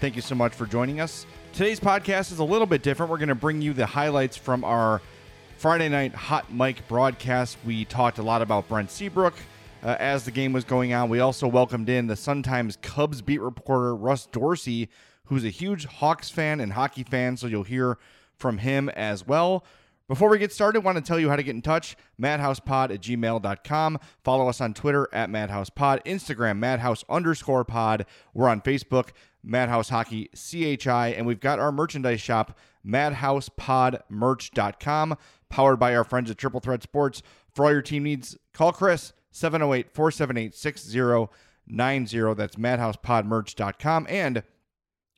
Thank you so much for joining us. Today's podcast is a little bit different. We're going to bring you the highlights from our Friday night hot mic broadcast. We talked a lot about Brent Seabrook uh, as the game was going on. We also welcomed in the Sun Times Cubs beat reporter Russ Dorsey, who's a huge Hawks fan and hockey fan, so you'll hear from him as well. Before we get started, I want to tell you how to get in touch. MadhousePod at gmail.com. Follow us on Twitter at MadhousePod, Instagram, Madhouse underscore pod. We're on Facebook, Madhouse Hockey CHI, and we've got our merchandise shop, madhousepodmerch.com, powered by our friends at Triple Threat Sports. For all your team needs, call Chris 708 478 6090. That's madhousepodmerch.com. And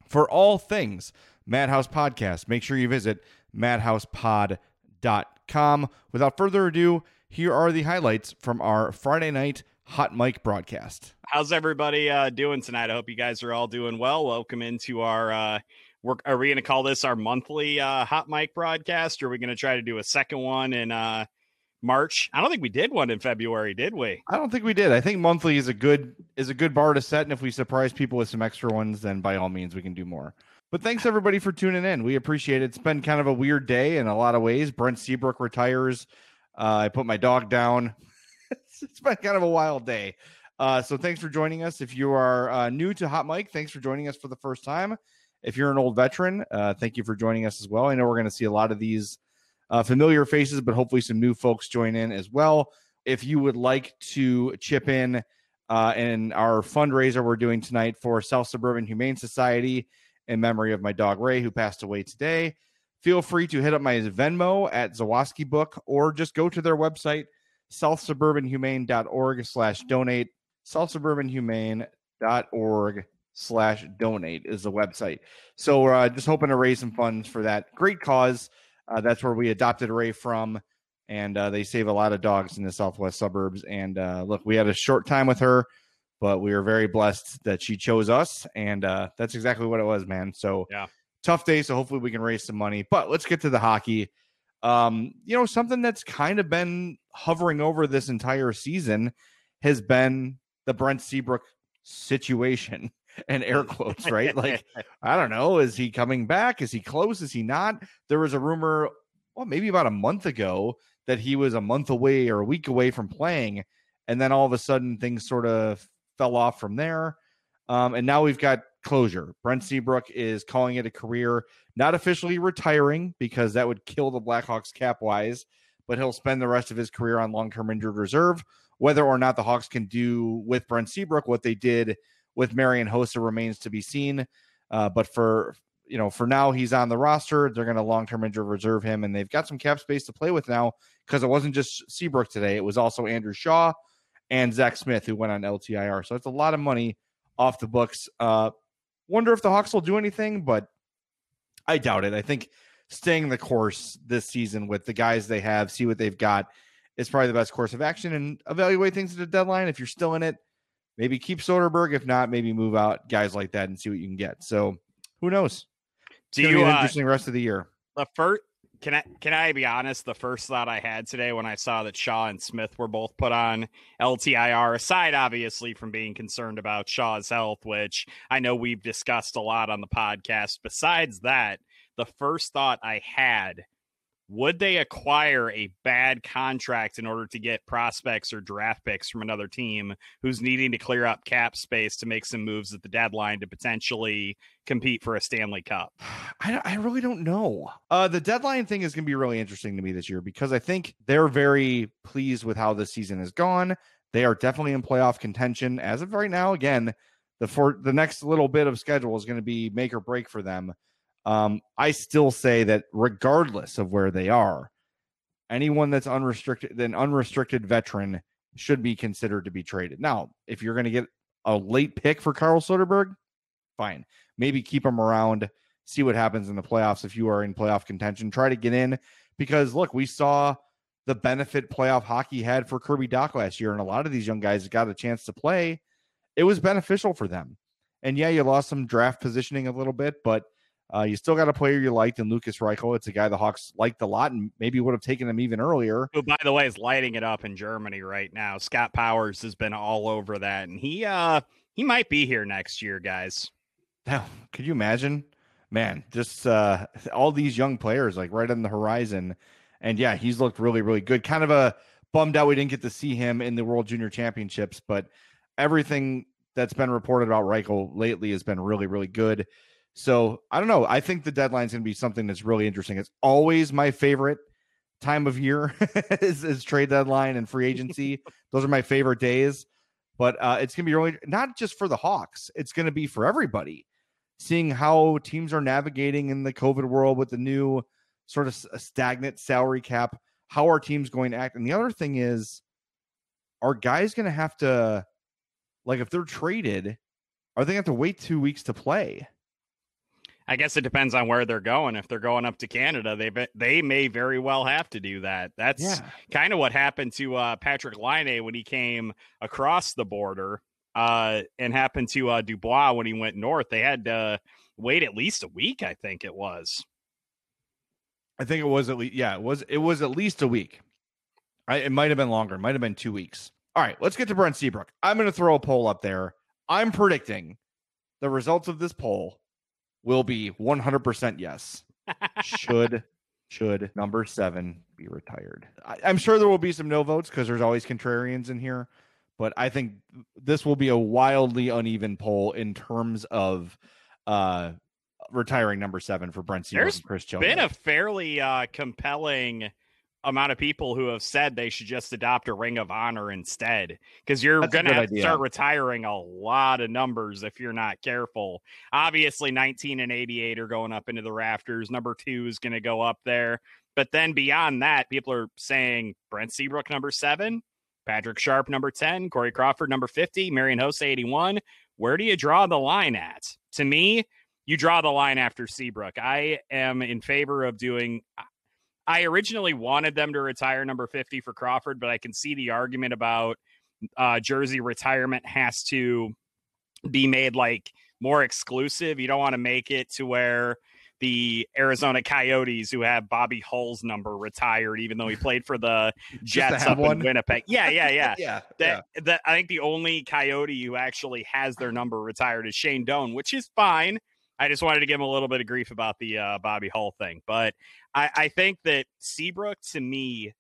for all things Madhouse Podcast, make sure you visit madhousepod.com. Without further ado, here are the highlights from our Friday night hot mic broadcast. How's everybody uh, doing tonight? I hope you guys are all doing well. Welcome into our uh, work. Are we going to call this our monthly uh, hot mic broadcast? Or are we going to try to do a second one in uh, March? I don't think we did one in February, did we? I don't think we did. I think monthly is a good is a good bar to set, and if we surprise people with some extra ones, then by all means we can do more. But thanks everybody for tuning in. We appreciate it. It's been kind of a weird day in a lot of ways. Brent Seabrook retires. Uh, I put my dog down. it's been kind of a wild day. Uh, so thanks for joining us. If you are uh, new to Hot Mic, thanks for joining us for the first time. If you're an old veteran, uh, thank you for joining us as well. I know we're going to see a lot of these uh, familiar faces, but hopefully some new folks join in as well. If you would like to chip in uh, in our fundraiser we're doing tonight for South Suburban Humane Society in memory of my dog Ray, who passed away today, feel free to hit up my Venmo at Zawaski Book or just go to their website, southsuburbanhumane.org slash donate. Southsuburbanhumane.org slash donate is the website. So we're uh, just hoping to raise some funds for that great cause. Uh, that's where we adopted Ray from, and uh, they save a lot of dogs in the southwest suburbs. And uh, look, we had a short time with her, but we were very blessed that she chose us, and uh, that's exactly what it was, man. So Yeah. tough day. So hopefully we can raise some money. But let's get to the hockey. Um, you know, something that's kind of been hovering over this entire season has been the Brent Seabrook situation and air quotes, right? like, I don't know. Is he coming back? Is he close? Is he not? There was a rumor, well, maybe about a month ago that he was a month away or a week away from playing. And then all of a sudden things sort of fell off from there. Um, and now we've got closure. Brent Seabrook is calling it a career, not officially retiring because that would kill the Blackhawks cap wise, but he'll spend the rest of his career on long term injured reserve. Whether or not the Hawks can do with Brent Seabrook what they did with Marian Hossa remains to be seen. Uh, but for you know, for now he's on the roster. They're going to long term injured reserve him, and they've got some cap space to play with now because it wasn't just Seabrook today; it was also Andrew Shaw and Zack Smith who went on LTIR. So it's a lot of money off the books. Uh, wonder if the Hawks will do anything, but I doubt it. I think staying the course this season with the guys they have, see what they've got, is probably the best course of action and evaluate things at the deadline. If you're still in it, maybe keep Soderberg. If not, maybe move out guys like that and see what you can get. So who knows? It's Do you an uh, interesting rest of the year. the first? Can I can I be honest? The first thought I had today when I saw that Shaw and Smith were both put on LTIR, aside obviously from being concerned about Shaw's health, which I know we've discussed a lot on the podcast. Besides that, the first thought I had would they acquire a bad contract in order to get prospects or draft picks from another team who's needing to clear up cap space to make some moves at the deadline to potentially compete for a Stanley Cup? I, I really don't know. Uh, the deadline thing is going to be really interesting to me this year because I think they're very pleased with how this season has gone. They are definitely in playoff contention as of right now. Again, the for the next little bit of schedule is going to be make or break for them. Um, I still say that regardless of where they are, anyone that's unrestricted, an unrestricted veteran should be considered to be traded. Now, if you're going to get a late pick for Carl Soderberg, fine. Maybe keep him around, see what happens in the playoffs if you are in playoff contention. Try to get in because look, we saw the benefit playoff hockey had for Kirby Dach last year, and a lot of these young guys got a chance to play. It was beneficial for them. And yeah, you lost some draft positioning a little bit, but uh, you still got a player you liked in Lukas Reichel. It's a guy the Hawks liked a lot and maybe would have taken him even earlier. Who, by the way, is lighting it up in Germany right now. Scott Powers has been all over that, and he uh he might be here next year, guys. Now, could you imagine? Man, just uh, all these young players like right on the horizon. And yeah, he's looked really, really good. Kind of a bummed out we didn't get to see him in the World Junior Championships, but everything that's been reported about Reichel lately has been really, really good. So I don't know. I think the deadline is going to be something that's really interesting. It's always my favorite time of year is, is trade deadline and free agency. Those are my favorite days. But uh, it's going to be really not just for the Hawks. It's going to be for everybody. Seeing how teams are navigating in the COVID world with the new sort of stagnant salary cap. How are teams going to act? And the other thing is, are guys going to have to, like, if they're traded, are they going to have to wait two weeks to play? I guess it depends on where they're going. If they're going up to Canada, they they may very well have to do that. That's Yeah. kind of what happened to uh, Patrik Laine when he came across the border, uh, and happened to uh, Dubois when he went north. They had to wait at least a week, I think it was. I think it was at least yeah, it was it was at least a week. I, it might have been longer. It might have been two weeks. All right, let's get to Brent Seabrook. I'm going to throw a poll up there. I'm predicting the results of this poll will be 100% yes. should should number seven be retired? I, I'm sure there will be some no votes because there's always contrarians in here, but I think this will be a wildly uneven poll in terms of uh retiring number seven for Brent There's and Chris Chelios. Been a fairly uh, compelling amount of people who have said they should just adopt a ring of honor instead because you're going to have to start retiring a lot of numbers if you're not careful. Obviously, 19 and 88 are going up into the rafters. Number two is going to go up there. But then beyond that, people are saying Brent Seabrook, number seven, Patrick Sharp, number 10, Corey Crawford, number 50, Marian Hossa, 81. Where do you draw the line at? To me, you draw the line after Seabrook. I am in favor of doing. I originally wanted them to retire number 50 for Crawford, but I can see the argument about uh, jersey retirement has to be made like more exclusive. You don't want to make it to where the Arizona Coyotes who have Bobby Hull's number retired, even though he played for the Jets up one? in Winnipeg. Yeah, yeah, yeah. yeah, That, that I think the only Coyote who actually has their number retired is Shane Doan, which is fine. I just wanted to give him a little bit of grief about the uh, Bobby Hull thing, but I, I think that Seabrook to me,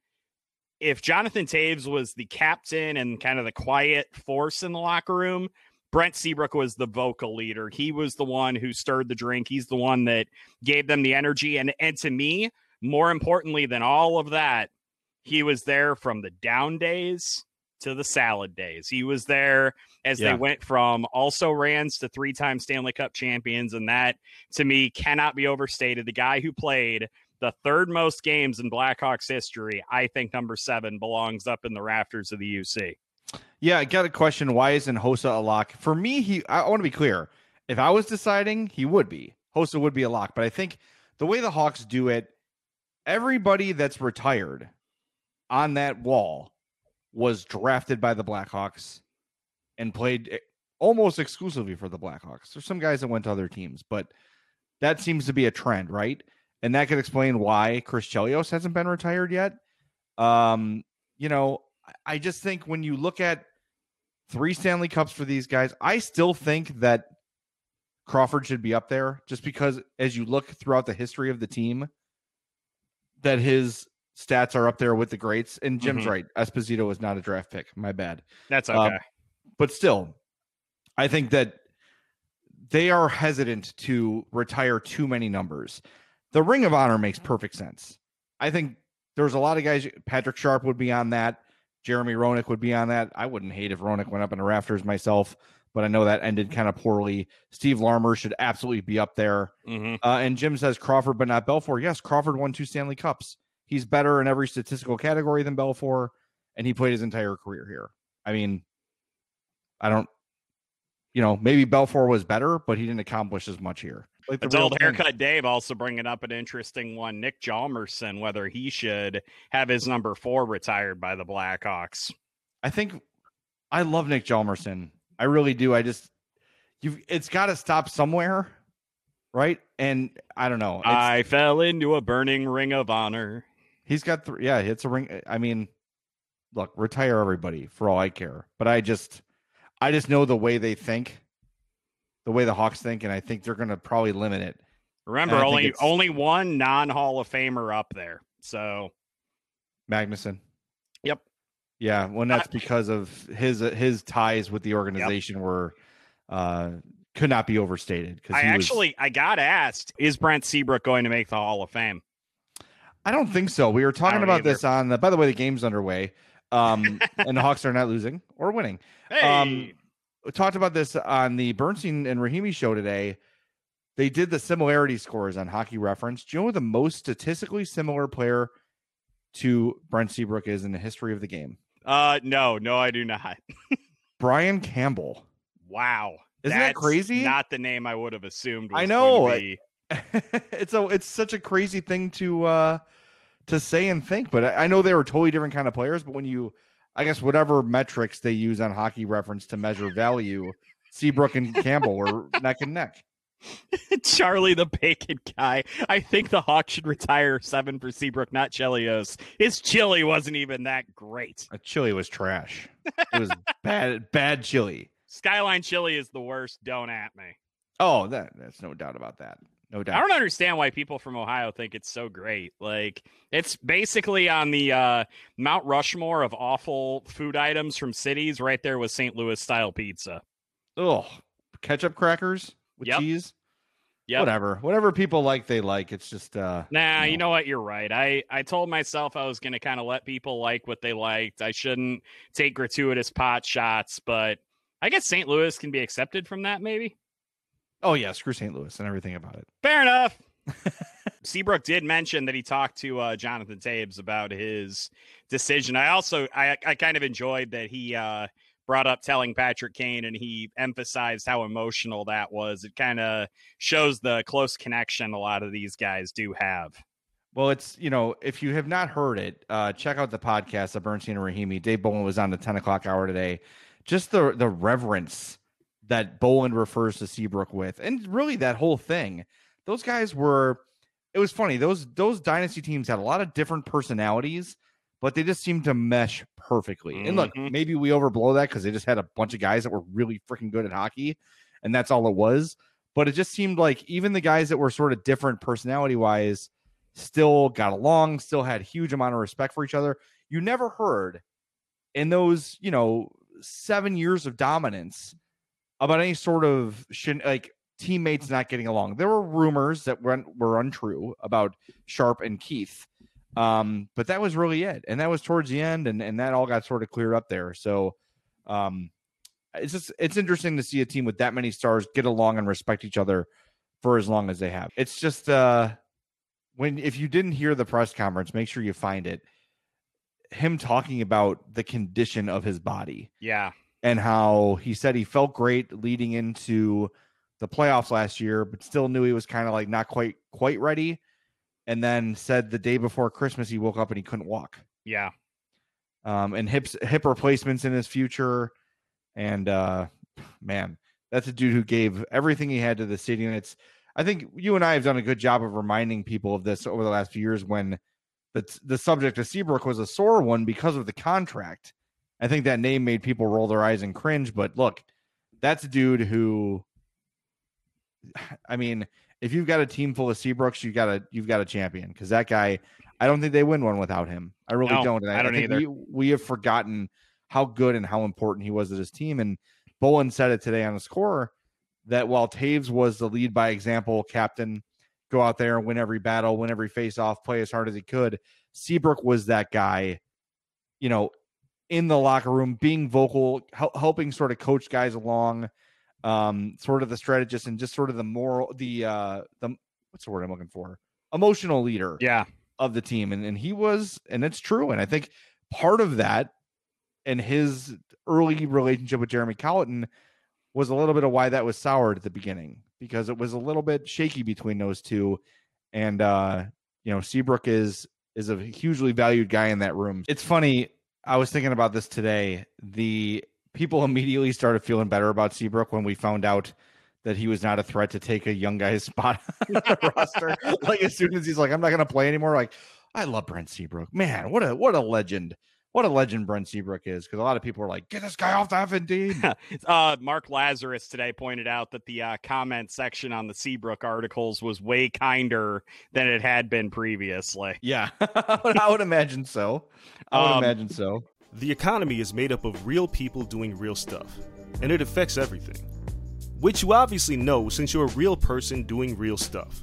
if Jonathan Toews was the captain and kind of the quiet force in the locker room, Brent Seabrook was the vocal leader. He was the one who stirred the drink. He's the one that gave them the energy. And and to me, more importantly than all of that, he was there from the down days to the salad days. He was there as Yeah. they went from also rans to three-time Stanley Cup champions. And that to me cannot be overstated. The guy who played the third most games in Blackhawks history, I think number seven belongs up in the rafters of the UC. Yeah, I got a question. Why isn't Hossa a lock? For me, he I, want to be clear. If I was deciding, he would be. Hossa would be a lock. But I think the way the Hawks do it, everybody that's retired on that wall was drafted by the Blackhawks and played eh, almost exclusively for the Blackhawks. There's some guys that went to other teams, but that seems to be a trend, right? And that could explain why Chris Chelios hasn't been retired yet. Um, you know, I- just think when you look at three Stanley Cups for these guys, I still think that Crawford should be up there just because as you look throughout the history of the team, that his stats are up there with the greats. And Jim's Mhm. right. Esposito was not a draft pick. My bad. That's Um, okay. But still, I think that they are hesitant to retire too many numbers. The Ring of Honor makes perfect sense. I think there's a lot of guys. Patrick Sharp would be on that. Jeremy Roenick would be on that. I wouldn't hate if Roenick went up in the rafters myself, but I know that ended kind of poorly. Steve Larmer should absolutely be up there. hmm Uh, and Jim says Crawford, but not Belfour. Yes, Crawford won two Stanley Cups. He's better in every statistical category than Belfour, and he played his entire career here. I mean, I don't, you know, maybe Belfour was better, but he didn't accomplish as much here. Like old haircut Dave also bringing up an interesting one. Nick Hjalmarsson, whether he should have his number four retired by the Blackhawks. I think I love Nick Hjalmarsson. I really do. I just, you've, it's got to stop somewhere, right? And I don't know. I fell into a burning ring of honor. He's got three. Yeah, it's a ring. I mean, look, retire everybody for all I care. But I just, I just know the way they think, the way the Hawks think, and I think they're going to probably limit it. Remember, only only one non Hall of Famer up there. So Magnuson. Yep. Yeah, well, that's because of his his ties with the organization were uh could not be overstated. Because I actually I got asked, is Brent Seabrook going to make the Hall of Fame? I don't think so. We were talking about either. this on the. By the way, the game's underway, um, and the Hawks are not losing or winning. Hey, Um, talked about this on the Bernstein and Rahimi show today. They did the similarity scores on Hockey Reference. Do you know the most statistically similar player to Brent Seabrook is in the history of the game? uh, no, no, I do not. Brian Campbell. Wow, Isn't that crazy? Not the name I would have assumed. I know, going to be- it's a it's such a crazy thing to uh to say and think, but I, I know they were totally different kind of players. But when you, I guess, whatever metrics they use on Hockey Reference to measure value, Seabrook and Campbell were neck and neck. Charlie the Bacon guy. I think the Hawks should retire seven for Seabrook, not Chelios. His chili wasn't even that great. A chili was trash. It was bad, bad chili. Skyline chili is the worst. Don't at me. Oh, that that's no doubt about that. No doubt. I don't understand why people from Ohio think it's so great. Like it's basically on the uh, Mount Rushmore of awful food items from cities, right there with St. Louis style pizza. Oh, ketchup crackers with Yep. cheese. Yep. Whatever, whatever people like, they like. It's just uh. Nah, no. you know what? You're right. I, I told myself I was going to kind of let people like what they liked. I shouldn't take gratuitous pot shots, but I guess St. Louis can be accepted from that, maybe. Oh yeah, screw St. Louis and everything about it. Fair enough. Seabrook did mention that he talked to uh, Jonathan Toews about his decision. I also I, I kind of enjoyed that he uh, brought up telling Patrick Kane and he emphasized how emotional that was. It kind of shows the close connection a lot of these guys do have. Well, it's you know, if you have not heard it, uh, check out the podcast of Bernstein and Rahimi. Dave Bolland was on the ten o'clock hour today. Just the the reverence that Bolland refers to Seabrook with, and really that whole thing, those guys were. It was funny. Those those dynasty teams had a lot of different personalities, but they just seemed to mesh perfectly. And look, Mhm. maybe we overblow that because they just had a bunch of guys that were really freaking good at hockey, and that's all it was. But it just seemed like even the guys that were sort of different personality wise still got along, still had huge amount of respect for each other. You never heard in those, you know, seven years of dominance about any sort of shin, like teammates not getting along. There were rumors that were, were untrue about Sharp and Keith. Um, but that was really it. And that was towards the end, and, and that all got sort of cleared up there. So um it's just it's interesting to see a team with that many stars get along and respect each other for as long as they have. It's just uh when if you didn't hear the press conference, make sure you find it. Him talking about the condition of his body Yeah. And how he said he felt great leading into the playoffs last year, but still knew he was kind of like not quite quite ready. And then said the day before Christmas he woke up and he couldn't walk. Yeah. Um, and hips hip replacements in his future. And uh man, that's a dude who gave everything he had to the city. And it's I think you and I have done a good job of reminding people of this over the last few years when the the subject of Seabrook was a sore one because of the contract. I think that name made people roll their eyes and cringe. But look, that's a dude who I mean, if you've got a team full of Seabrooks, you got a you've got a champion because that guy, I don't think they win one without him. I really No, don't. And I don't think either. We, we have forgotten how good and how important he was to his team. And Bolland said it today on the score that while Toews was the lead by example captain, go out there and win every battle, win every face off, play as hard as he could. Seabrook was that guy, you know, in the locker room, being vocal, hel- helping sort of coach guys along, um, sort of the strategist and just sort of the moral, the uh, the what's the word I'm looking for, emotional leader Yeah. of the team. And, and he was, and it's true. And I think part of that and his early relationship with Jeremy Colliton was a little bit of why that was soured at the beginning because it was a little bit shaky between those two. And, uh, you know, Seabrook is, is a hugely valued guy in that room. It's funny. I was thinking about this today. The people immediately started feeling better about Seabrook when we found out that he was not a threat to take a young guy's spot on the roster. Like as soon as he's like, I'm not going to play anymore. Like, I love Brent Seabrook. Man, what a what a legend. What a legend Brent Seabrook is. Because a lot of people are like, get this guy off the effing team. Uh, Mark Lazerus today pointed out that the uh, comment section on the Seabrook articles was way kinder than it had been previously. yeah, I would imagine so. I would Um, imagine so. The economy is made up of real people doing real stuff, and it affects everything. Which you obviously know since you're a real person doing real stuff.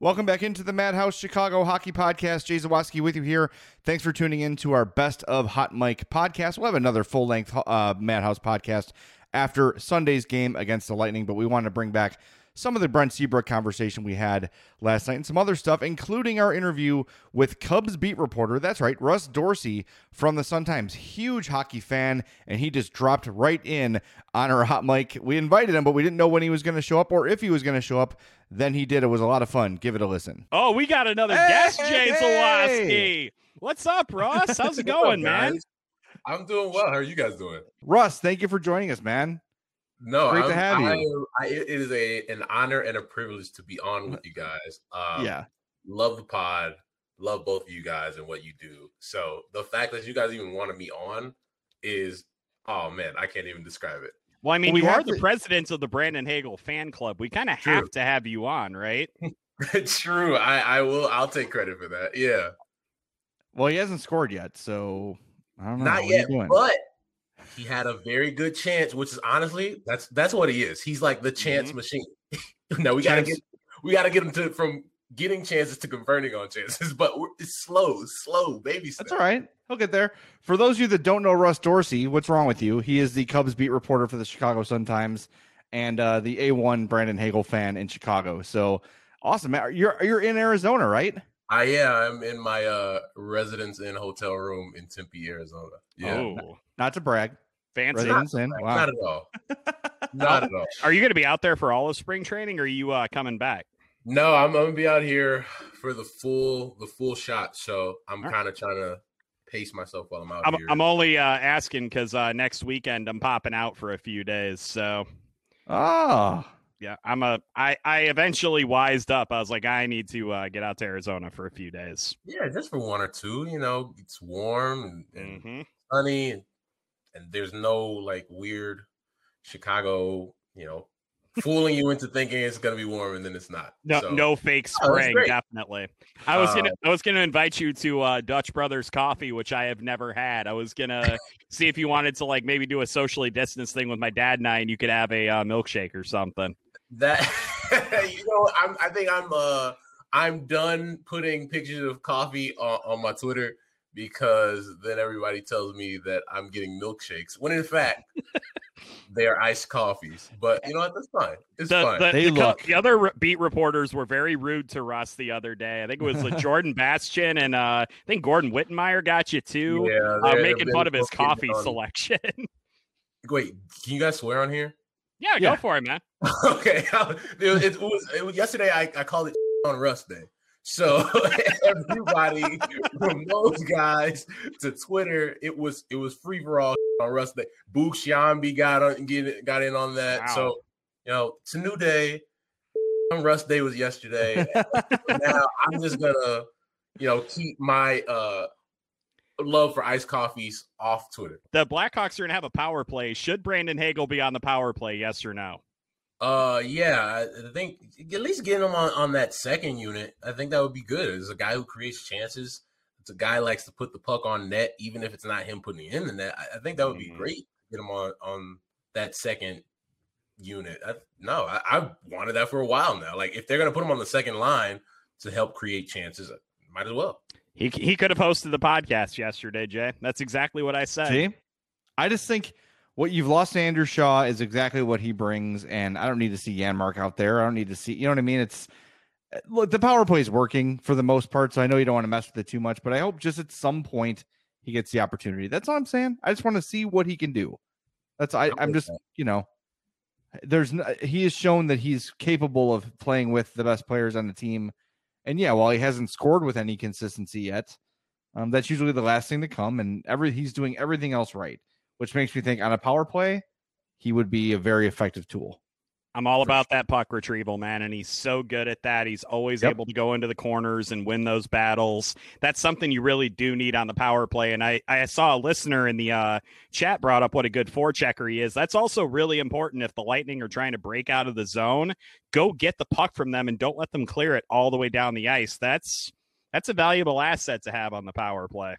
Welcome back into the Madhouse Chicago Hockey Podcast. Jay Zawaski with you here. Thanks for tuning in to our Best of Hot Mic podcast. We'll have another full length uh, Madhouse podcast after Sunday's game against the Lightning, but we want to bring back some of the Brent Seabrook conversation we had last night and some other stuff, including our interview with Cubs beat reporter. That's right, Russ Dorsey from the Sun Times. Huge hockey fan, and he just dropped right in on our hot mic. We invited him, but we didn't know when he was going to show up or if he was going to show up. Then he did. It was a lot of fun. Give it a listen. Oh, we got another Hey, guest, Jay hey! Zawaski. What's up, Russ? How's it What's up, going, man? guys? I'm doing well. How are you guys doing? Russ, thank you for joining us, man. No, Great I'm- have I you. am- I, it is a an honor and a privilege to be on with you guys. Um, yeah. love the pod. Love both of you guys and what you do. So the fact that you guys even wanted me on is, oh man, I can't even describe it. Well, I mean, Well, we you are have the to- president of the Brandon Hagel fan club. We kind of have to have you on, right? It's true. I I will. I'll take credit for that. Yeah, Well, he hasn't scored yet, so I don't know. not What yet, but he had a very good chance. Which is honestly, that's that's what he is. He's like the chance Mhm. machine. no, we gotta get we gotta get him to from getting chances to converting on chances, but we're, it's slow, slow, baby steps. That's all right. He'll get there. For those of you that don't know Russ Dorsey, what's wrong with you? He is the Cubs beat reporter for the Chicago Sun Times and uh, the A1 Brandon Hagel fan in Chicago. So awesome, man. You're you're in Arizona, right? I yeah, I'm in my uh residence in hotel room in Tempe, Arizona. Yeah, Oh, Not to brag. Fancy. Residence in. Wow. not at all. not at all. Are you going to be out there for all of spring training, or are you uh, coming back? No, I'm, I'm gonna be out here for the full the full shot. So I'm kind of trying to pace myself while I'm out I'm, here. I'm only uh, asking because uh, next weekend I'm popping out for a few days. So Oh. yeah, I'm a. I I eventually wised up. I was like, I need to uh, get out to Arizona for a few days. yeah, just for one or two. You know, it's warm and, and hmm sunny, and, and there's no like weird Chicago. You know, fooling you into thinking it's gonna be warm and then it's not. No, So- no fake Oh, spring. great. definitely. I was gonna. Uh, I was gonna invite you to uh, Dutch Brothers Coffee, which I have never had. I was gonna see if you wanted to like maybe do a socially distanced thing with my dad and I, and you could have a uh, milkshake or something. that you know I'm, i think i'm uh i'm done putting pictures of coffee on, on my twitter because then everybody tells me that i'm getting milkshakes when in fact they're iced coffees but you know what that's fine it's the, fine the, They the look- the other re- beat reporters were very rude to Russ the other day. I think it was like Jordan Bastian and uh, I think Gordon Wittenmyer got you too, yeah uh, making fun of his coffee on- selection. wait can you guys swear on here yeah, Yeah. go for it, man. okay it was, it was, it was yesterday I, I called it on Russ day so everybody from those guys to twitter it was it was free for all on rust day Boog Sciambi got on get, got in on that Wow. so you know it's a new day on rust day was yesterday now i'm just gonna you know keep my uh love for iced coffees off twitter The Blackhawks are gonna have a power play. Should Brandon Hagel be on the power play? Yes or no? Uh, yeah, I I think at least getting him on, on that second unit, I think that would be good. It's a guy who creates chances. It's a guy who likes to put the puck on net, even if it's not him putting it in the net. I, I think that would be Mhm. great. Get him on on that second unit. I, no, I, I wanted that for a while now. Like if they're gonna put him on the second line to help create chances, might as well. He he could have hosted the podcast yesterday, Jay. That's exactly what I said. See, I just think what you've lost to Andrew Shaw is exactly what he brings, and I don't need to see Janmark out there. I don't need to see, you know what I mean? It's uh, look, the power play is working for the most part, so I know you don't want to mess with it too much, but I hope just at some point he gets the opportunity. That's all I'm saying. I just want to see what he can do. That's I, I'm just, you know, there's n- he has shown that he's capable of playing with the best players on the team, and yeah, while he hasn't scored with any consistency yet, um, that's usually the last thing to come, and every he's doing everything else right, which makes me think on a power play, he would be a very effective tool. I'm all about that puck retrieval, man, and he's so good at that. He's always Yep. able to go into the corners and win those battles. That's something you really do need on the power play. And I, I saw a listener in the uh, chat brought up what a good forechecker he is. That's also really important if the Lightning are trying to break out of the zone. Go get the puck from them and don't let them clear it all the way down the ice. That's that's a valuable asset to have on the power play.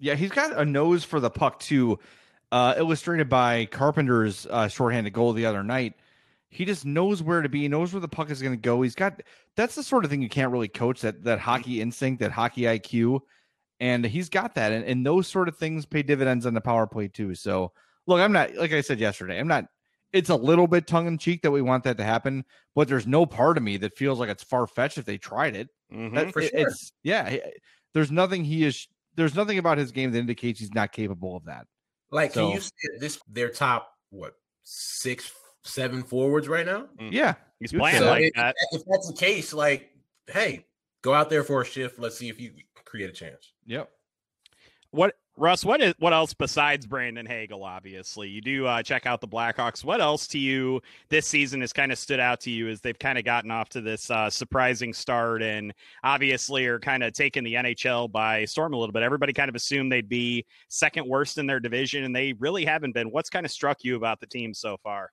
Yeah, he's got a nose for the puck too, uh, illustrated by Carpenter's uh, shorthanded goal the other night. He just knows where to be, He knows where the puck is going to go. He's got that's the sort of thing you can't really coach that that hockey instinct, that hockey IQ, and he's got that. And, and those sort of things pay dividends on the power play too. So look, I'm not like I said yesterday, I'm not. It's a little bit tongue in cheek that we want that to happen, but there's no part of me that feels like it's far fetched if they tried it. Mhm. That- For it- sure. It's yeah. There's nothing he is. There's nothing about his game that indicates he's not capable of that. Like, So- can you see this? Their top what six, seven forwards right now? Mm. Yeah, He's playing So like if, that. if that's the case, like, hey, go out there for a shift. Let's see if you create a chance. Yep. What Russ? What is what else besides Brandon Hagel? Obviously, you do uh, check out the Blackhawks. What else to you this season has kind of stood out to you as they've kind of gotten off to this uh, surprising start and obviously are kind of taking the NHL by storm a little bit. Everybody kind of assumed they'd be second worst in their division, and they really haven't been. What's kind of struck you about the team so far?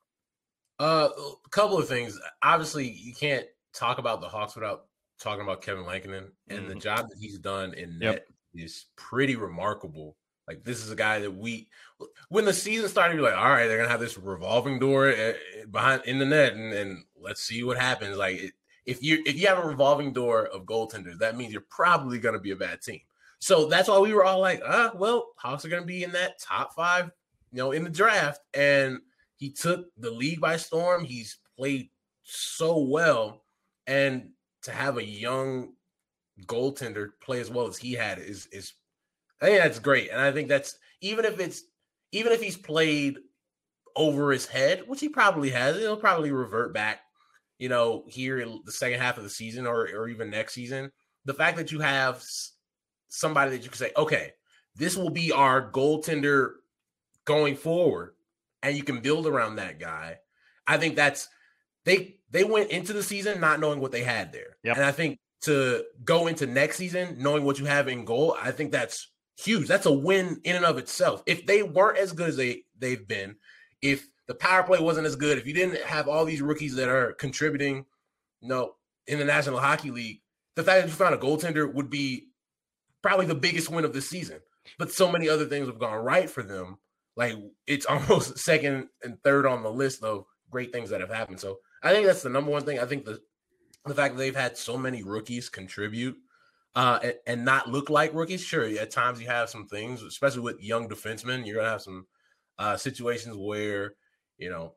Uh, a couple of things. Obviously, you can't talk about the Hawks without talking about Kevin Lankinen and the Mhm. job that he's done in Yep. net is pretty remarkable. Like this is a guy that we, when the season started, you're like, all right, they're gonna have this revolving door eh, eh, behind in the net, and, and let's see what happens. Like it, if you if you have a revolving door of goaltenders, that means you're probably gonna be a bad team. So that's why we were all like, ah, well, Hawks are gonna be in that top five, you know, in the draft, and he took the league by storm. He's played so well, and to have a young goaltender play as well as he had is is I think that's great. And I think that's even if it's even if he's played over his head, which he probably has, he'll probably revert back, you know, here in the second half of the season or or even next season. The fact that you have somebody that you can say, okay, this will be our goaltender going forward, and you can build around that guy. I think that's they they went into the season not knowing what they had there. Yep. And I think to go into next season knowing what you have in goal, I think that's huge. That's a win in and of itself. If they weren't as good as they they've been, if the power play wasn't as good, if you didn't have all these rookies that are contributing, you know, in the National Hockey League, the fact that you found a goaltender would be probably the biggest win of the season. But so many other things have gone right for them. Like it's almost second and third on the list of great things that have happened. So I think that's the number one thing. I think the the fact that they've had so many rookies contribute uh, and, and, not look like rookies. Sure, at times you have some things, especially with young defensemen. You're gonna have some uh, situations where you know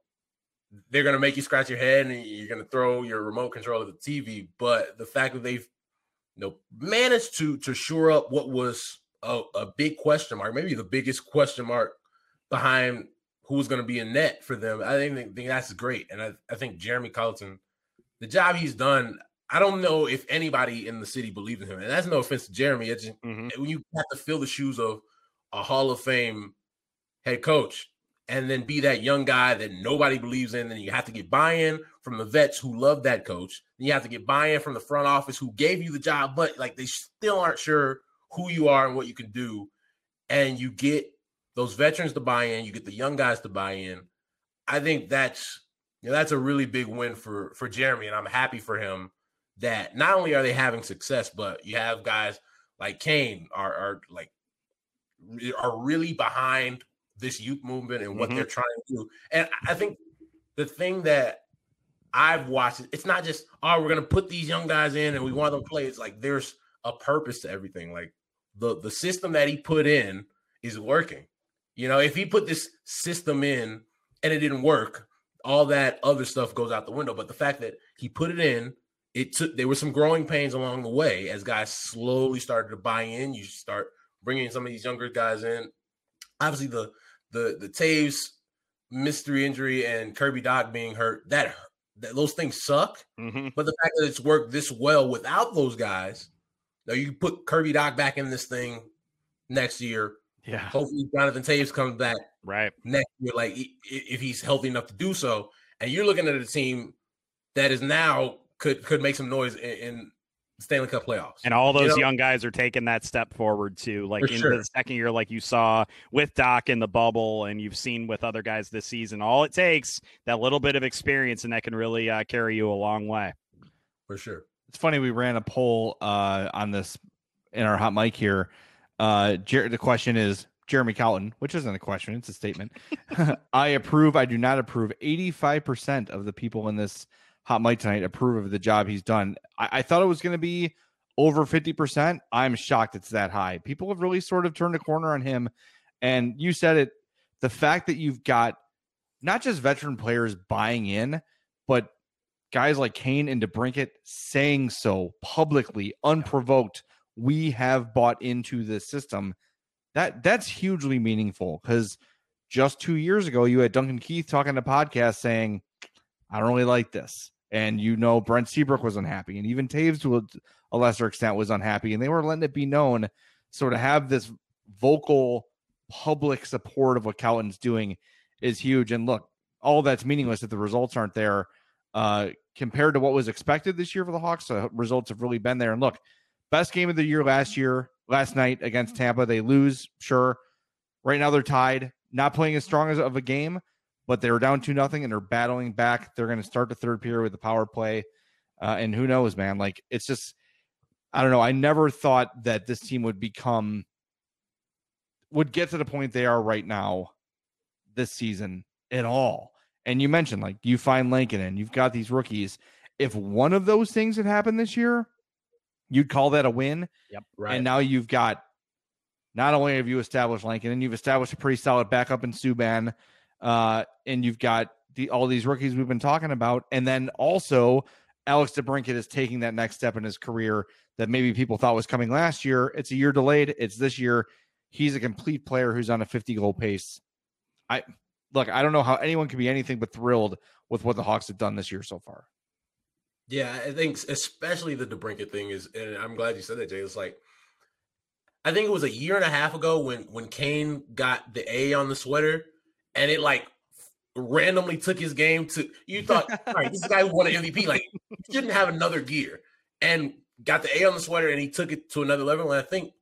they're gonna make you scratch your head and you're gonna throw your remote control at the TV. But the fact that they've you know managed to to shore up what was a, a big question mark, maybe the biggest question mark behind who's going to be in net for them. I think, think that's great, and I, I think Jeremy Colliton, the job he's done. I don't know if anybody in the city believes in him, and that's no offense to Jeremy. It's just, mm-hmm. when you have to fill the shoes of a Hall of Fame head coach, and then be that young guy that nobody believes in, and you have to get buy-in from the vets who love that coach. Then you have to get buy-in from the front office who gave you the job, but like they still aren't sure who you are and what you can do, and you get those veterans to buy in, you get the young guys to buy in. I think that's know, that's a really big win for for Jeremy, and I'm happy for him that not only are they having success, but you have guys like Kane are are like are really behind this youth movement and what mm-hmm. they're trying to do. And I think the thing that I've watched, it's not just oh we're gonna put these young guys in and we want them to play. It's like there's a purpose to everything. Like the the system that he put in is working. You know, if he put this system in and it didn't work, all that other stuff goes out the window. But the fact that he put it in, it took there were some growing pains along the way as guys slowly started to buy in. You start bringing some of these younger guys in. Obviously, the the the Toews mystery injury and Kirby Dach being hurt that, that those things suck. Mm-hmm. But the fact that it's worked this well without those guys, now you put Kirby Dach back in this thing next year yeah. Hopefully, Jonathan Toews comes back right next year, like if he's healthy enough to do so. And you're looking at a team that is now could could make some noise in, in Stanley Cup playoffs. And all those you know? young guys are taking that step forward too. Like For into sure. the second year, like you saw with Dach in the bubble, and you've seen with other guys this season. All it takes that little bit of experience, and that can really uh, carry you a long way. For sure. It's funny we ran a poll uh, on this in our hot mic here uh, Jer- the question is Jeremy Colliton, which isn't a question, it's a statement. I approve. I do not approve. 85% of the people in this hot mic tonight approve of the job he's done. I, I thought it was going to be over 50%. I'm shocked it's that high. People have really sort of turned a corner on him. And you said it the fact that you've got not just veteran players buying in, but guys like Kane and DeBrincat saying so publicly, unprovoked we have bought into the system that that's hugely meaningful because just two years ago you had duncan keith talking to podcast saying i don't really like this. And you know brent seabrook was unhappy and even Toews to a lesser extent was unhappy and they were letting it be known so to have this vocal public support of what Colliton's doing is huge. And look all that's meaningless if the results aren't there uh compared to what was expected this year for the hawks the results have really been there. And look Best game of the year last year, last night against Tampa. They lose, sure. Right now they're tied. Not playing as strong as of a game, but they were down two nothing and they're battling back. They're going to start the third period with the power play, uh, and who knows, man? Like it's just, I don't know. I never thought that this team would become, would get to the point they are right now, this season at all. And you mentioned like you find Lankinen and you've got these rookies. If one of those things had happened this year, you'd call that a win. Yep. Right. And now you've got not only have you established Lankinen and you've established a pretty solid backup in Subban, uh, and you've got the all these rookies we've been talking about, and then also Alex DeBrincat is taking that next step in his career that maybe people thought was coming last year. It's a year delayed. It's this year. He's a complete player who's on a 50 goal pace. I look, I don't know how anyone can be anything but thrilled with what the Hawks have done this year so far. Yeah, I think especially the DeBrincat thing is, and I'm glad you said that, Jay. It's like I think it was a year and a half ago when when Kane got the A on the sweater, and it like randomly took his game to. You thought, all right, this guy won an MVP, like he shouldn't have another gear, and got the A on the sweater, and he took it to another level. And I think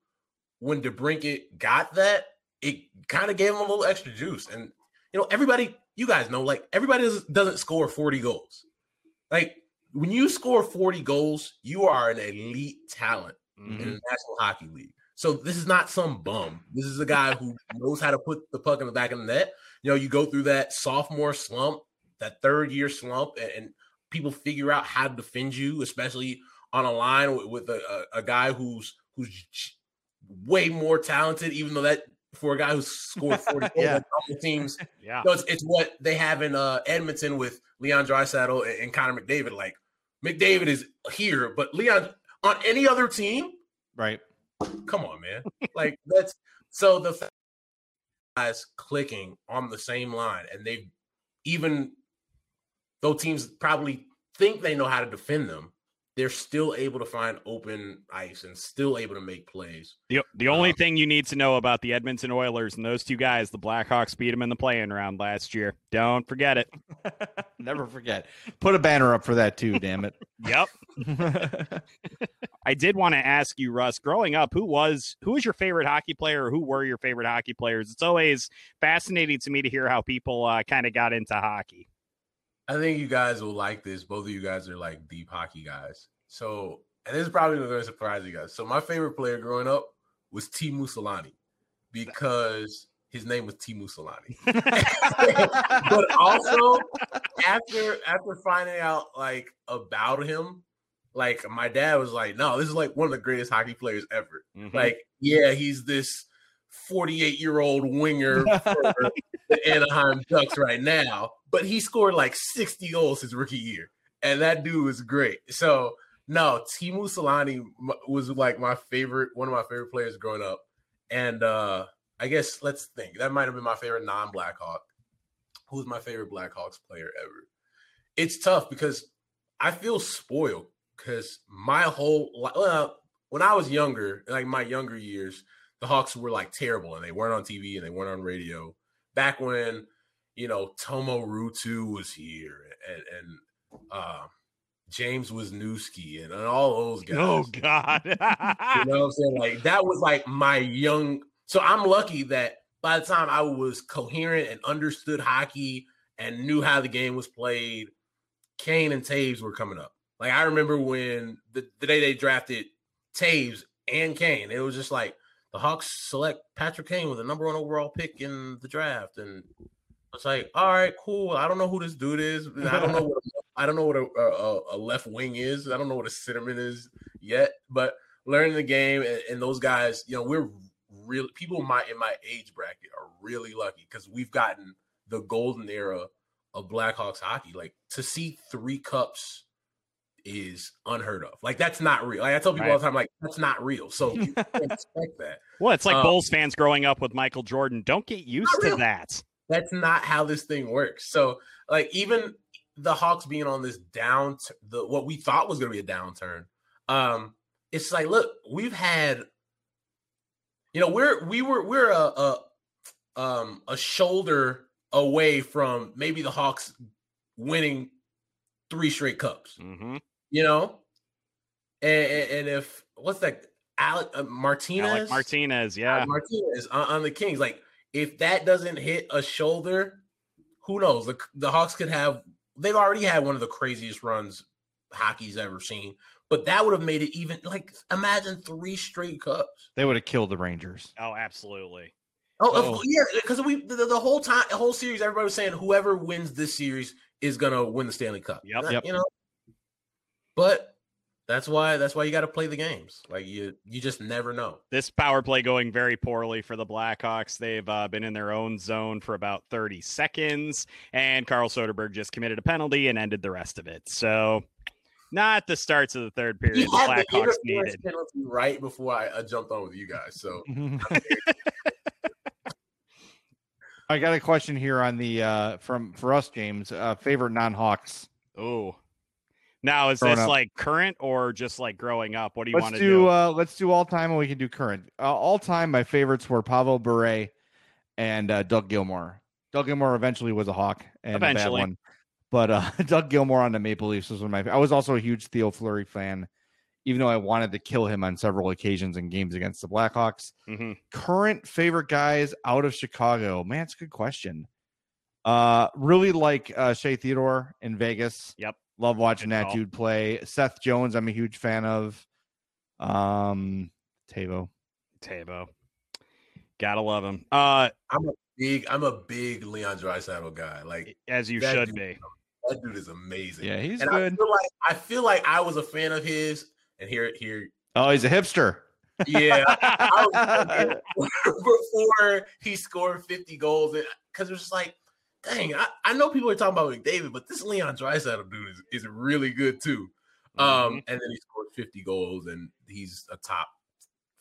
when DeBrincat got that, it kind of gave him a little extra juice. And you know, everybody, you guys know, like everybody doesn't score 40 goals. Like when you score 40 goals, you are an elite talent mm-hmm. in the National Hockey League. So this is not some bum. This is a guy who knows how to put the puck in the back of the net. You know, you go through that sophomore slump, that third year slump, and, and people figure out how to defend you, especially on a line with, with a, a, a, guy who's who's way more talented, even though that for a guy who scored 40 yeah. teams. Yeah. So it's, it's what they have in uh, Edmonton with Leon Draisaitl and, and Connor McDavid. Like McDavid is here, but Leon on any other team, right? Come on, man. like that's so the guys clicking on the same line, and they've even though teams probably think they know how to defend them, they're still able to find open ice and still able to make plays. The, the only um, thing you need to know about the Edmonton Oilers and those two guys, the Blackhawks beat them in the playing round last year. Don't forget it. Never forget. Put a banner up for that too, damn it. Yep. I did want to ask you, Russ, growing up, who was who was your favorite hockey player or who were your favorite hockey players? It's always fascinating to me to hear how people uh, kind of got into hockey. I think you guys will like this. Both of you guys are like deep hockey guys. So, and this is probably going to surprise you guys. So, my favorite player growing up was Teemu Selanne because his name was Teemu Selanne. but also, after after finding out like about him, like my dad was like, "No, this is like one of the greatest hockey players ever." Mm-hmm. Like, yeah, he's this 48 year old winger for the Anaheim Ducks right now, but he scored like 60 goals his rookie year, and that dude was great. So no, Teemu Selanne was like my favorite, one of my favorite players growing up, and uh I guess let's think that might have been my favorite non-Blackhawk. Who's my favorite Blackhawks player ever? It's tough because I feel spoiled because my whole well, when I was younger, like my younger years, the Hawks were like terrible and they weren't on TV and they weren't on radio. Back when you know, Tuomo Ruutu was here and, and uh, James Wisniewski and, and all those guys. Oh God. you know what I'm saying? Like that was like my young. So I'm lucky that by the time I was coherent and understood hockey and knew how the game was played, Kane and Toews were coming up. Like I remember when the, the day they drafted Toews and Kane, it was just like the Hawks select Patrick Kane with the number one overall pick in the draft, and it's like, all right, cool. I don't know who this dude is. I don't know what a, I don't know what a, a, a, left wing is. I don't know what a centerman is yet. But learning the game and, and those guys, you know, we're really people in my in my age bracket are really lucky because we've gotten the golden era of Blackhawks hockey. Like to see three cups is unheard of. Like that's not real. Like I tell people right. all the time, like that's not real. So you can't expect that. Well, it's like um, Bulls fans growing up with Michael Jordan. Don't get used to that. That's not how this thing works. So, like, even the Hawks being on this down, the what we thought was going to be a downturn, um, it's like, look, we've had, you know, we're we were we're a, a um a shoulder away from maybe the Hawks winning three straight cups. Mm-hmm. You know, and, and, if what's that? Alec uh, Martinez, Alec Martinez, yeah, Alec Martinez on, on the Kings, like if that doesn't hit a shoulder, who knows? The, the Hawks could have, they've already had one of the craziest runs hockey's ever seen, but that would have made it even like imagine three straight cups. They would have killed the Rangers. Oh, absolutely. Oh, oh. yeah, because we the, the, whole time, the whole series, everybody was saying whoever wins this series is gonna win the Stanley Cup. Yep, yep. You know, but that's why that's why you got to play the games. Like you you just never know. This power play going very poorly for the Blackhawks. They've uh, been in their own zone for about 30 seconds and Carl Soderberg just committed a penalty and ended the rest of it. So Not the starts of the third period. He The had the Blackhawks needed. penalty right before I, I jumped on with you guys. So I got a question here on the uh from for us, James. Uh favorite non-Hawks. Oh. Now is Growing this up. like current or just like growing up? What do you Let's want to do, do? uh let's do all time and we can do current. Uh, all time my favorites were Pavel Bure and uh, Doug Gilmour. Doug Gilmour eventually was a Hawk and a bad one. But uh Doug Gilmour on the Maple Leafs was one of my I was also a huge Theo Fleury fan, even though I wanted to kill him on several occasions in games against the Blackhawks. Mhm. current favorite guys out of Chicago? Man, it's a good question. Uh really like uh Shea Theodore in Vegas. Yep. Love watching Good that call. dude play. Seth Jones, I'm a huge fan of. Um Tavo. Tabo. Gotta love him. Uh, I'm a big I'm a big Leon Draisaitl guy. Like as you should dude- be. that dude is amazing. Yeah, he's and I good. feel like I feel like I was a fan of his. And here here Oh, he's a hipster. yeah, I was before he scored 50 goals because it was just like, dang, I, I know people are talking about McDavid, but this Leon Draisaitl dude is, is really good too. Mm-hmm. Um, and then he scored 50 goals and he's a top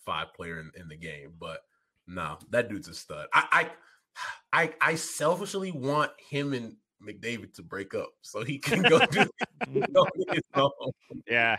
five player in, in the game. But no, that dude's a stud. I I I, I selfishly want him and McDavid to break up so he can go do go do his own. Yeah.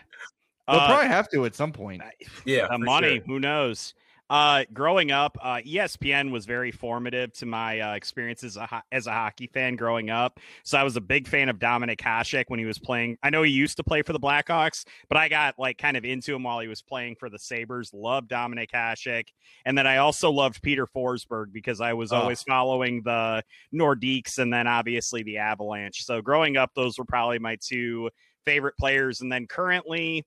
They'll Uh, probably have to at some point. Yeah, the money sure. who knows uh growing up uh espn was very formative to my uh, experience as a, ho- as a hockey fan growing up so i was a big fan of dominik hasek when he was playing i know he used to play for the blackhawks but i got like kind of into him while he was playing for the sabres loved dominik hasek and then i also loved peter forsberg because i was Oh. always following the nordiques and then obviously the avalanche so growing up those were probably my two favorite players and then currently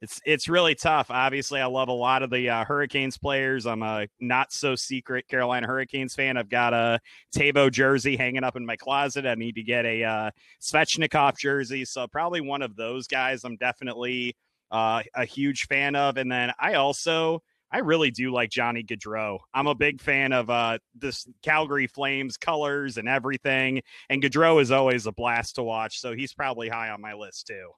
it's it's really tough. Obviously, I love a lot of the uh, Hurricanes players. I'm a not so secret Carolina Hurricanes fan. I've got a Tabo jersey hanging up in my closet. I need to get a uh, Svechnikov jersey. So probably one of those guys. I'm definitely uh, a huge fan of. And then I also I really do like Johnny Gaudreau. I'm a big fan of uh, this Calgary Flames colors and everything. And Gaudreau is always a blast to watch. So he's probably high on my list too.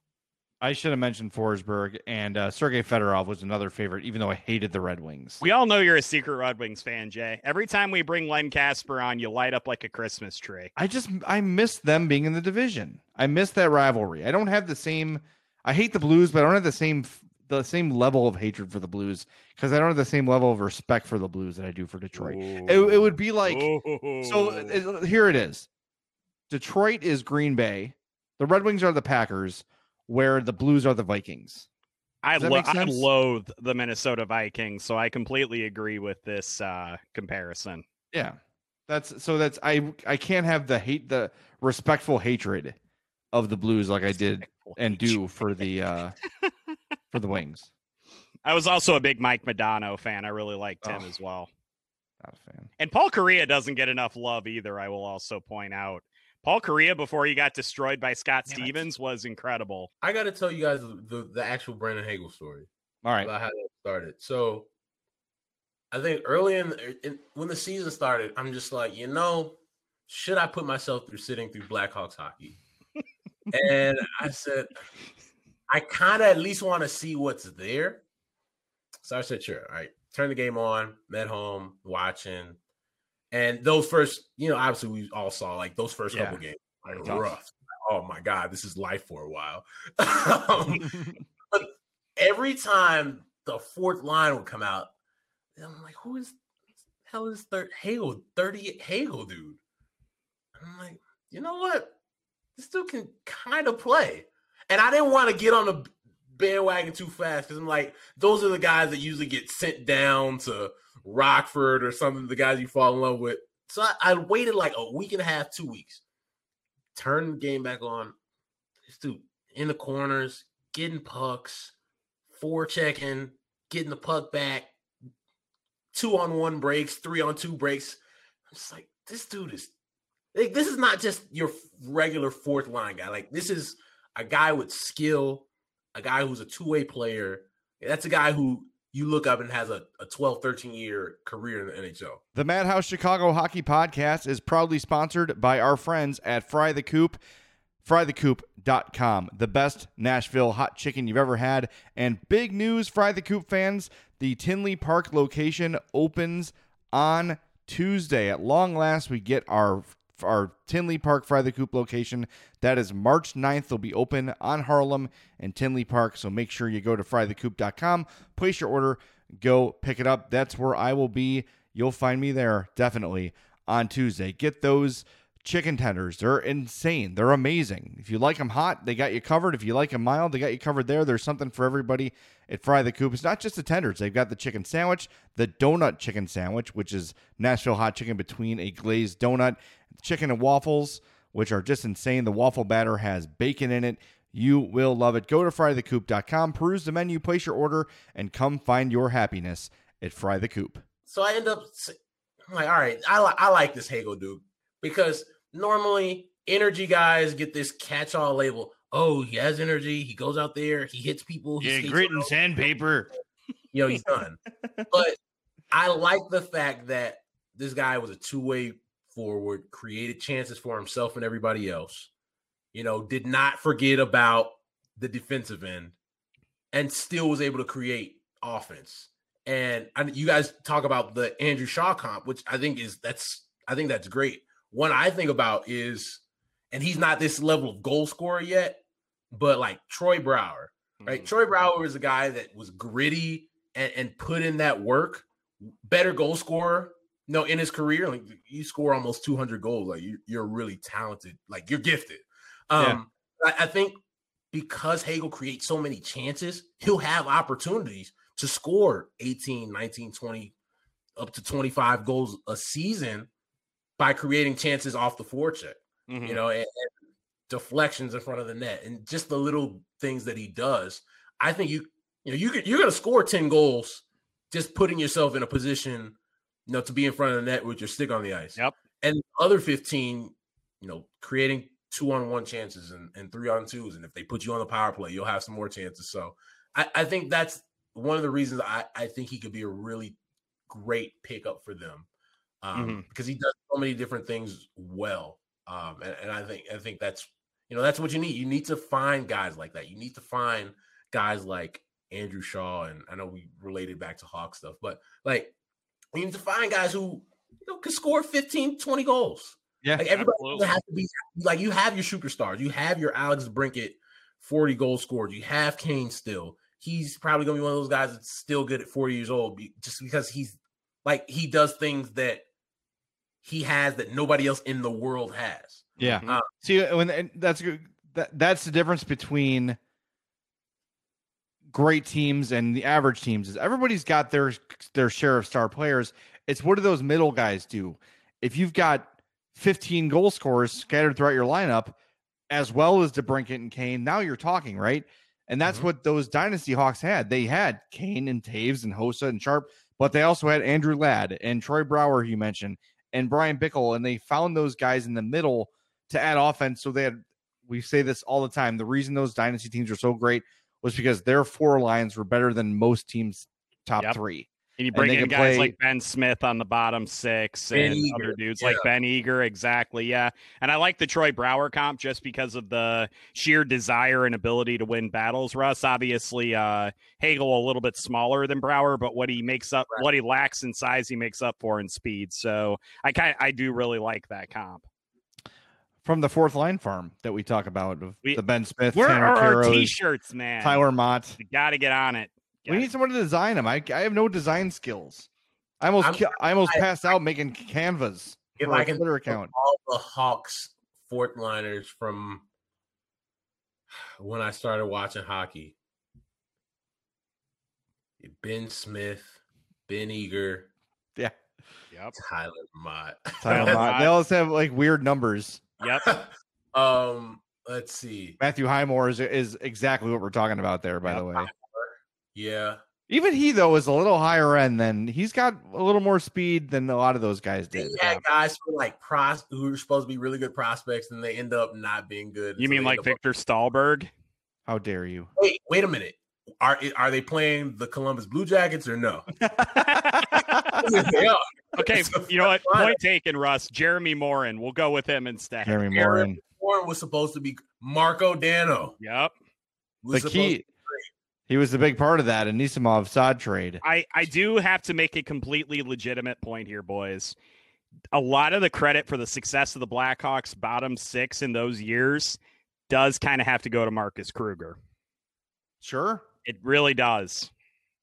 I should have mentioned Forsberg and uh, Sergei Fedorov was another favorite, even though I hated the Red Wings. We all know you're a secret Red Wings fan, Jay. Every time we bring Len Kasper on, you light up like a Christmas tree. I just I miss them being in the division. I miss that rivalry. I don't have the same. I hate the Blues, but I don't have the same the same level of hatred for the Blues because I don't have the same level of respect for the Blues that I do for Detroit. It, it would be like so. it- here it is. Detroit is Green Bay. The Red Wings are the Packers, where the Blues are the Vikings. I, lo- I loathe the Minnesota Vikings, so I completely agree with this uh, comparison. Yeah, that's so. That's I. I can't have the hate, the respectful hatred of the Blues like I did and do for the uh for the Wings. I was also a big Mike Modano fan. I really liked him Oh. as well. Not a fan. And Paul Kariya doesn't get enough love either, I will also point out. Paul Kariya, before he got destroyed by Scott Damn it. Stevens, was incredible. I got to tell you guys the, the, the actual Brandon Hagel story. All right. about how that started. So I think early in, er, in when the season started, I'm just like, you know, should I put myself through sitting through Blackhawks hockey? and I said, I kind of at least want to see what's there. So I said, sure. All right. Turn the game on, met home, watching. And those first, you know, obviously we all saw like those first Yeah. couple games, like Tough. rough. Oh my God, this is life for a while. Um, but every time the fourth line would come out, I'm like, who is hell is third Hagel, 38 Hagel dude? I'm like, you know what? This dude can kind of play. And I didn't want to get on the bandwagon too fast because I'm like, those are the guys that usually get sent down to Rockford or something, the guys you fall in love with. So I, I waited like a week and a half, two weeks. Turn the game back on. This dude in the corners, getting pucks, four checking, getting the puck back, two on one breaks, three on two breaks. I'm just like, this dude is like, this is not just your regular fourth line guy. Like, this is a guy with skill, a guy who's a two way player. That's a guy who you look up and has a, a 12, 13 year career in the NHL. The Madhouse Chicago Hockey Podcast is proudly sponsored by our friends at Fry the Coop. frythecoop.com. The best Nashville hot chicken you've ever had. And big news, Fry the Coop fans, the Tinley Park location opens on Tuesday. At long last, we get our our Tinley Park Fry the Coop location. That is March 9th. They'll be open on Harlem and Tinley Park. So make sure you go to frythecoop.com, place your order, go pick it up. That's where I will be. You'll find me there definitely on Tuesday. Get those chicken tenders. They're insane. They're amazing. If you like them hot, they got you covered. If you like them mild, they got you covered there. There's something for everybody at Fry the Coop. It's not just the tenders. They've got the chicken sandwich, the donut chicken sandwich, which is Nashville hot chicken between a glazed donut, chicken and waffles, which are just insane. The waffle batter has bacon in it. You will love it. Go to frythecoop.com, peruse the menu, place your order, and come find your happiness at Fry the Coop. So I end up I'm like, all right, I, li- I like this Hagel dude because normally energy guys get this catch-all label. Oh, he has energy. He goes out there. He hits people. He Yeah, grit and sandpaper. You know, he's done. but I like the fact that this guy was a two-way forward, created chances for himself and everybody else. You know, did not forget about the defensive end, and still was able to create offense. And I, you guys talk about the Andrew Shaw comp, which I think is that's I think that's great. One I think about is, and he's not this level of goal scorer yet, but like Troy Brouwer, right? Troy Brouwer is a guy that was gritty and, and put in that work. Better goal scorer, no, in his career, like you score almost 200 goals. Like you, you're really talented, like you're gifted. Um, I, I think because Hagel creates so many chances, he'll have opportunities to score 18, 19, 20, up to 25 goals a season by creating chances off the forecheck, Mhm. you know, and, and deflections in front of the net and just the little things that he does. I think you, you know, you could, you're going to score 10 goals just putting yourself in a position, you know, to be in front of the net with your stick on the ice. Yep. And other 15, you know, creating two on one chances and, and three on twos. And if they put you on the power play, you'll have some more chances. So I, I think that's one of the reasons I, I think he could be a really great pickup for them. Um, Mhm. because he does so many different things well. Um, and, and I think I think that's you know that's what you need. You need to find guys like that. You need to find guys like Andrew Shaw, and I know we related back to Hawk stuff, but like you need to find guys who you know can score 15, 20 goals. Yeah, Like everybody absolutely. have to be like you have your superstars. You have your Alex Brinkett 40 goals scored. You have Kane still. He's probably gonna be one of those guys that's still good at 40 years old be- just because he's like he does things that he has that nobody else in the world has. Yeah. Uh, See, when and that's good- that, that's the difference between great teams and the average teams is everybody's got their their share of star players. It's what do those middle guys do? If you've got 15 goal scorers scattered throughout your lineup, as well as DeBrincat and Kane, now you're talking, right? And that's Mhm. what those Dynasty Hawks had. They had Kane and Toews and Hossa and Sharp, but they also had Andrew Ladd and Troy Brouwer, who you mentioned, and Bryan Bickell, and they found those guys in the middle to add offense. So they had, we say this all the time. The reason those dynasty teams are so great was because their four lines were better than most teams' top Yep. three. And you bring they in guys play- like Ben Smith on the bottom six Ben and Eager, other dudes yeah. like Ben Eager, exactly. Yeah. And I like the Troy Brouwer comp just because of the sheer desire and ability to win battles. Russ, obviously, uh, Hagel a little bit smaller than Brouwer, but what he makes up, Right. what he lacks in size, he makes up for in speed. So I kind I do really like that comp. From the fourth line farm that we talk about of We- the Ben Smith, Where Tanner are our t-shirts, man? Tyler Motte. You got to get on it. We need someone to design them. I, I have no design skills. I almost I'm- ki- I almost I- passed out making canvas If for I a can Twitter think account. all the Hawks fourth liners from when I started watching hockey. Ben Smith, Ben Eager, Yeah, Yep. Tyler Motte. Tyler Motte. They always have like weird numbers. Yep. um, let's see. Matthew Highmore is is exactly what we're talking about there. By Yep. the way, Yeah. even he though is a little higher end than he's got a little more speed than a lot of those guys They did. had guys who were like pros who were supposed to be really good prospects and they end up not being good. You mean like end up- Viktor Stalberg? How dare you? Wait, wait a minute. Are are they playing the Columbus Blue Jackets or no? they. Okay, So you know what? fine. Point taken, Russ. Jeremy Morin. We'll go with him instead. Jeremy Aaron Morin. Was supposed to be Marko Dano. Yep. Was the supposed key. He was the big part of that Anisimov Saad trade. I, I do have to make a completely legitimate point here, boys. A lot of the credit for the success of the Blackhawks bottom six in those years does kind of have to go to Marcus Kruger. Sure, It really does.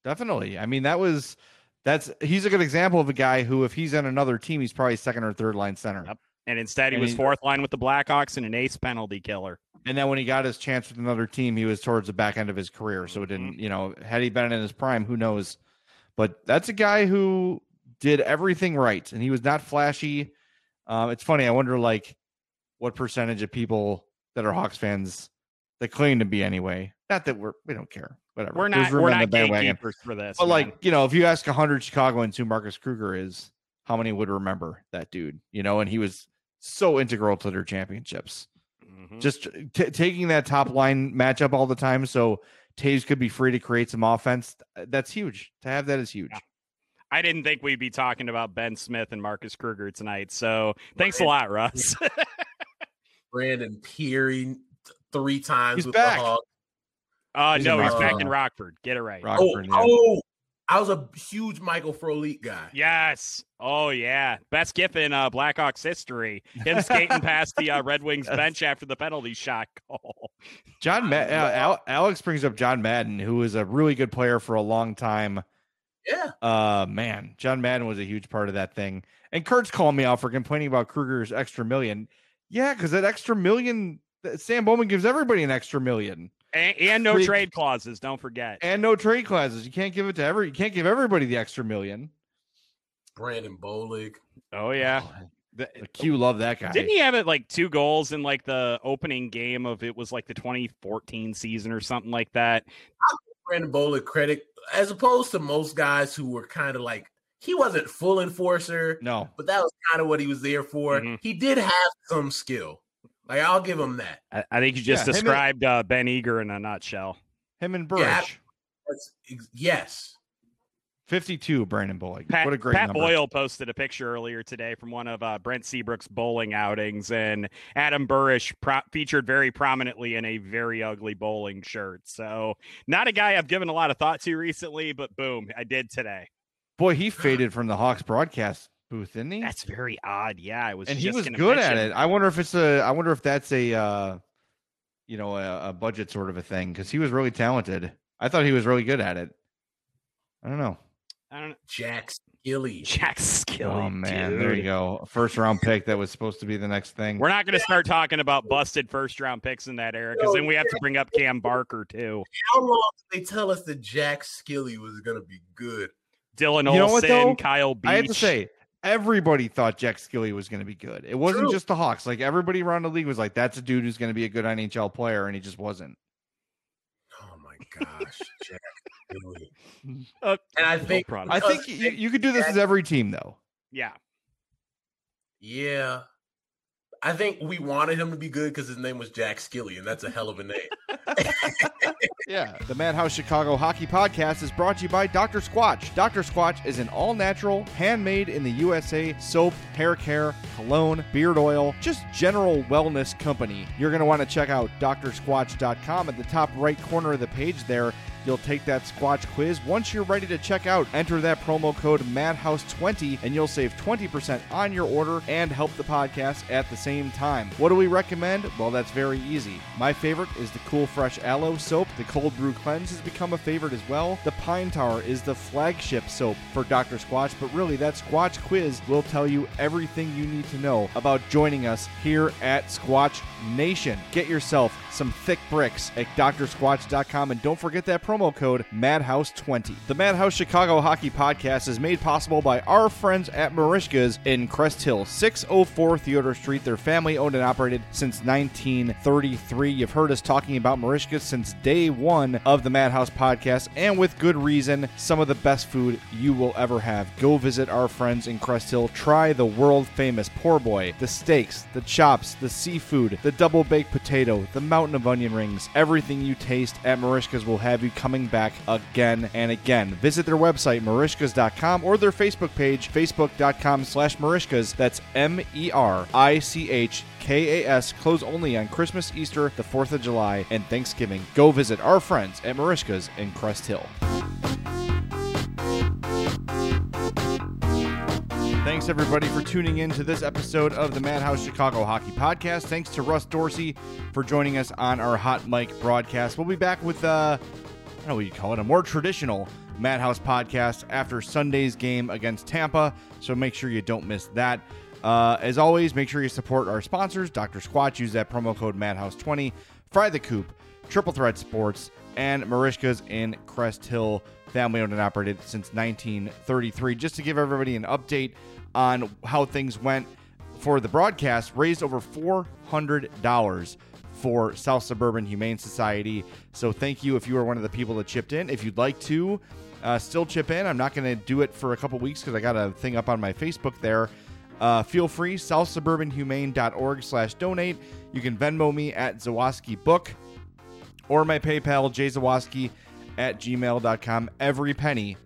definitely. I mean, that was that's he's a good example of a guy who, if he's on another team, he's probably second or third line center. Yep. And instead, he And was he- fourth line with the Blackhawks and an ace penalty killer. And then when he got his chance with another team, he was towards the back end of his career. So it Mm-hmm. didn't, you know, had he been in his prime, who knows? But that's a guy who did everything right, and he was not flashy. Um, it's funny. I wonder, like, what percentage of people that are Hawks fans that claim to be anyway. Not that we're we don't care. Whatever. We're not we're not bandwagon. gatekeepers for this. But man. like, you know, if you ask hundred Chicagoans who Marcus Kruger is, how many would remember that dude? You know, and he was so integral to their championships. Mhm. Just t- taking that top line matchup all the time, so Toews could be free to create some offense. That's huge. To have that is huge. Yeah. I didn't think we'd be talking about Ben Smith and Marcus Kruger tonight. So thanks a lot, Russ. Brandon Pirri three times He's with back. the Hawks. Uh, He's no, he's back in. Rockford. Get it right. Rock- Oh, yeah. oh, I was a huge Michael Frolik guy. Yes. Oh yeah. Best gif in uh, Blackhawks history. Him skating past the uh, Red Wings bench after the penalty shot goal. John Ma- uh, Al- Alex brings up John Madden, who was a really good player for a long time. Yeah. Uh, man, John Madden was a huge part of that thing. And Kurt's calling me out for complaining about Kruger's extra million. Yeah, because that extra million, Stan Bowman gives everybody an extra million And, and no Freak. trade clauses. Don't forget. and no trade clauses. You can't give it to every. You can't give everybody the extra million. Brandon Bollig. Oh yeah. The, the Q love that guy. Didn't he have it like two goals in like the opening game of it was like the 2014 season or something like that? Brandon Bollig credit as opposed to most guys who were kind of like he wasn't full enforcer, No, but that was kind of what he was there for. Mhm. He did have some skill. Like I'll give him that. I, I think you just Yeah, him and- described uh, Ben Eager in a nutshell. him and Burch. Yeah. Ex- yes. Fifty-two. Brandon Bollig. Pat, what a great Pat number. Boyle posted a picture earlier today from one of uh, Brent Seabrook's bowling outings, and Adam Burish pro- featured very prominently in a very ugly bowling shirt. So, not a guy I've given a lot of thought to recently, but boom, I did today. Boy, he faded from the Hawks broadcast booth, didn't he? That's very odd. Yeah, I was and he was gonna good at it. I wonder if it's a. I wonder if that's a. uh You know, a, a budget sort of a thing because he was really talented. I thought he was really good at it. I don't know. I don't know. Jack Skille. Jack Skille. oh man, there you go. First round pick that was supposed to be the next thing. We're not going to start talking about busted first round picks in that era because then we have to bring up Cam Barker too. How long did they tell us that Jack Skille was gonna be good? Dylan You know what, Olsen, though? Kyle Beach. I have to say, everybody thought Jack Skille was going to be good. It wasn't True. just the Hawks. Like everybody around the league was like, "That's a dude who's going to be a good NHL player," and he just wasn't. Oh my gosh, Jack Skille. Uh, And I think problem. I think you, you could do this as every team, though. yeah. Yeah. I think we wanted him to be good because his name was Jack Skille, and that's a hell of a name. Yeah. The Madhouse Chicago Hockey Podcast is brought to you by Dr. Squatch. Dr. Squatch is an all natural, handmade in the USA soap, hair care, cologne, beard oil, just general wellness company. You're going to want to check out drsquatch.com. At the top right corner of the page there, you'll take that Squatch quiz. Once you're ready to check out, enter that promo code MADHOUSE20 and you'll save 20% on your order and help the podcast at the same time. What do we recommend? Well, that's very easy. My favorite is the Cool Fresh Aloe soap. The Cold Brew Cleanse has become a favorite as well. The Pine Tower is the flagship soap for Dr. Squatch, but really, that Squatch quiz will tell you everything you need to know about joining us here at Squatch Nation. Get yourself some thick bricks at drsquatch.com and don't forget that promo code MADHOUSE20. The Madhouse Chicago Hockey Podcast is made possible by our friends at Merichka's in Crest Hill, 604 Theodore Street. They're family owned and operated since 1933. You've heard us talking about Merichka's since day one of the Madhouse Podcast, and with good reason, some of the best food you will ever have. Go visit our friends in Crest Hill. Try the world famous poor boy, the steaks, the chops, the seafood, the double baked potato, the mountain of onion rings. Everything you taste at Merichka's will have you coming back again and again. Visit their website, merichkas.com, or their Facebook page, facebook.com slash merichkas. That's M E R I C H K A S. Close only on Christmas, Easter, the 4th of July, and Thanksgiving. Go visit our friends at Merichkas in Crest Hill. Thanks everybody for tuning in to this episode of the Madhouse Chicago Hockey Podcast. Thanks to Russ Dorsey for joining us on our Hot Mic broadcast. We'll be back with uh, don't know what you call it, a more traditional Madhouse podcast after Sunday's game against Tampa. So make sure you don't miss that. Uh, as always, make sure you support our sponsors, Dr. Squatch. Use that promo code Madhouse20. Fry the Coop, Triple Threat Sports, and Merichka's in Crest Hill, family owned and operated since 1933. Just to give everybody an update on how things went for the broadcast, raised over $400 for South Suburban Humane Society. So thank you if you are one of the people that chipped in. If you'd like to uh, still chip in, I'm not going to do it for a couple weeks because I got a thing up on my Facebook there. Uh, feel free, southsuburbanhumane.org slash donate. You can Venmo me at Zawaski Book or my PayPal, jzawaski at gmail.com. Every penny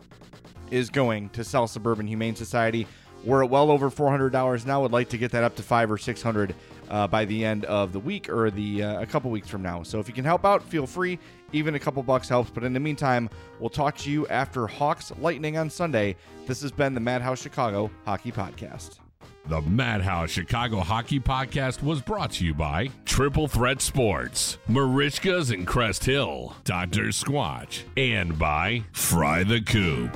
is going to South Suburban Humane Society. We're at well over $400 now. Would like to get that up to five or 600 uh, by the end of the week or the uh, a couple weeks from now. So if you can help out, feel free. Even a couple bucks helps. But in the meantime, we'll talk to you after Hawks Lightning on Sunday. This has been the Madhouse Chicago Hockey Podcast. The Madhouse Chicago Hockey Podcast was brought to you by Triple Threat Sports, Merichkas in Crest Hill, Dr. Squatch, and by Fry the Coop.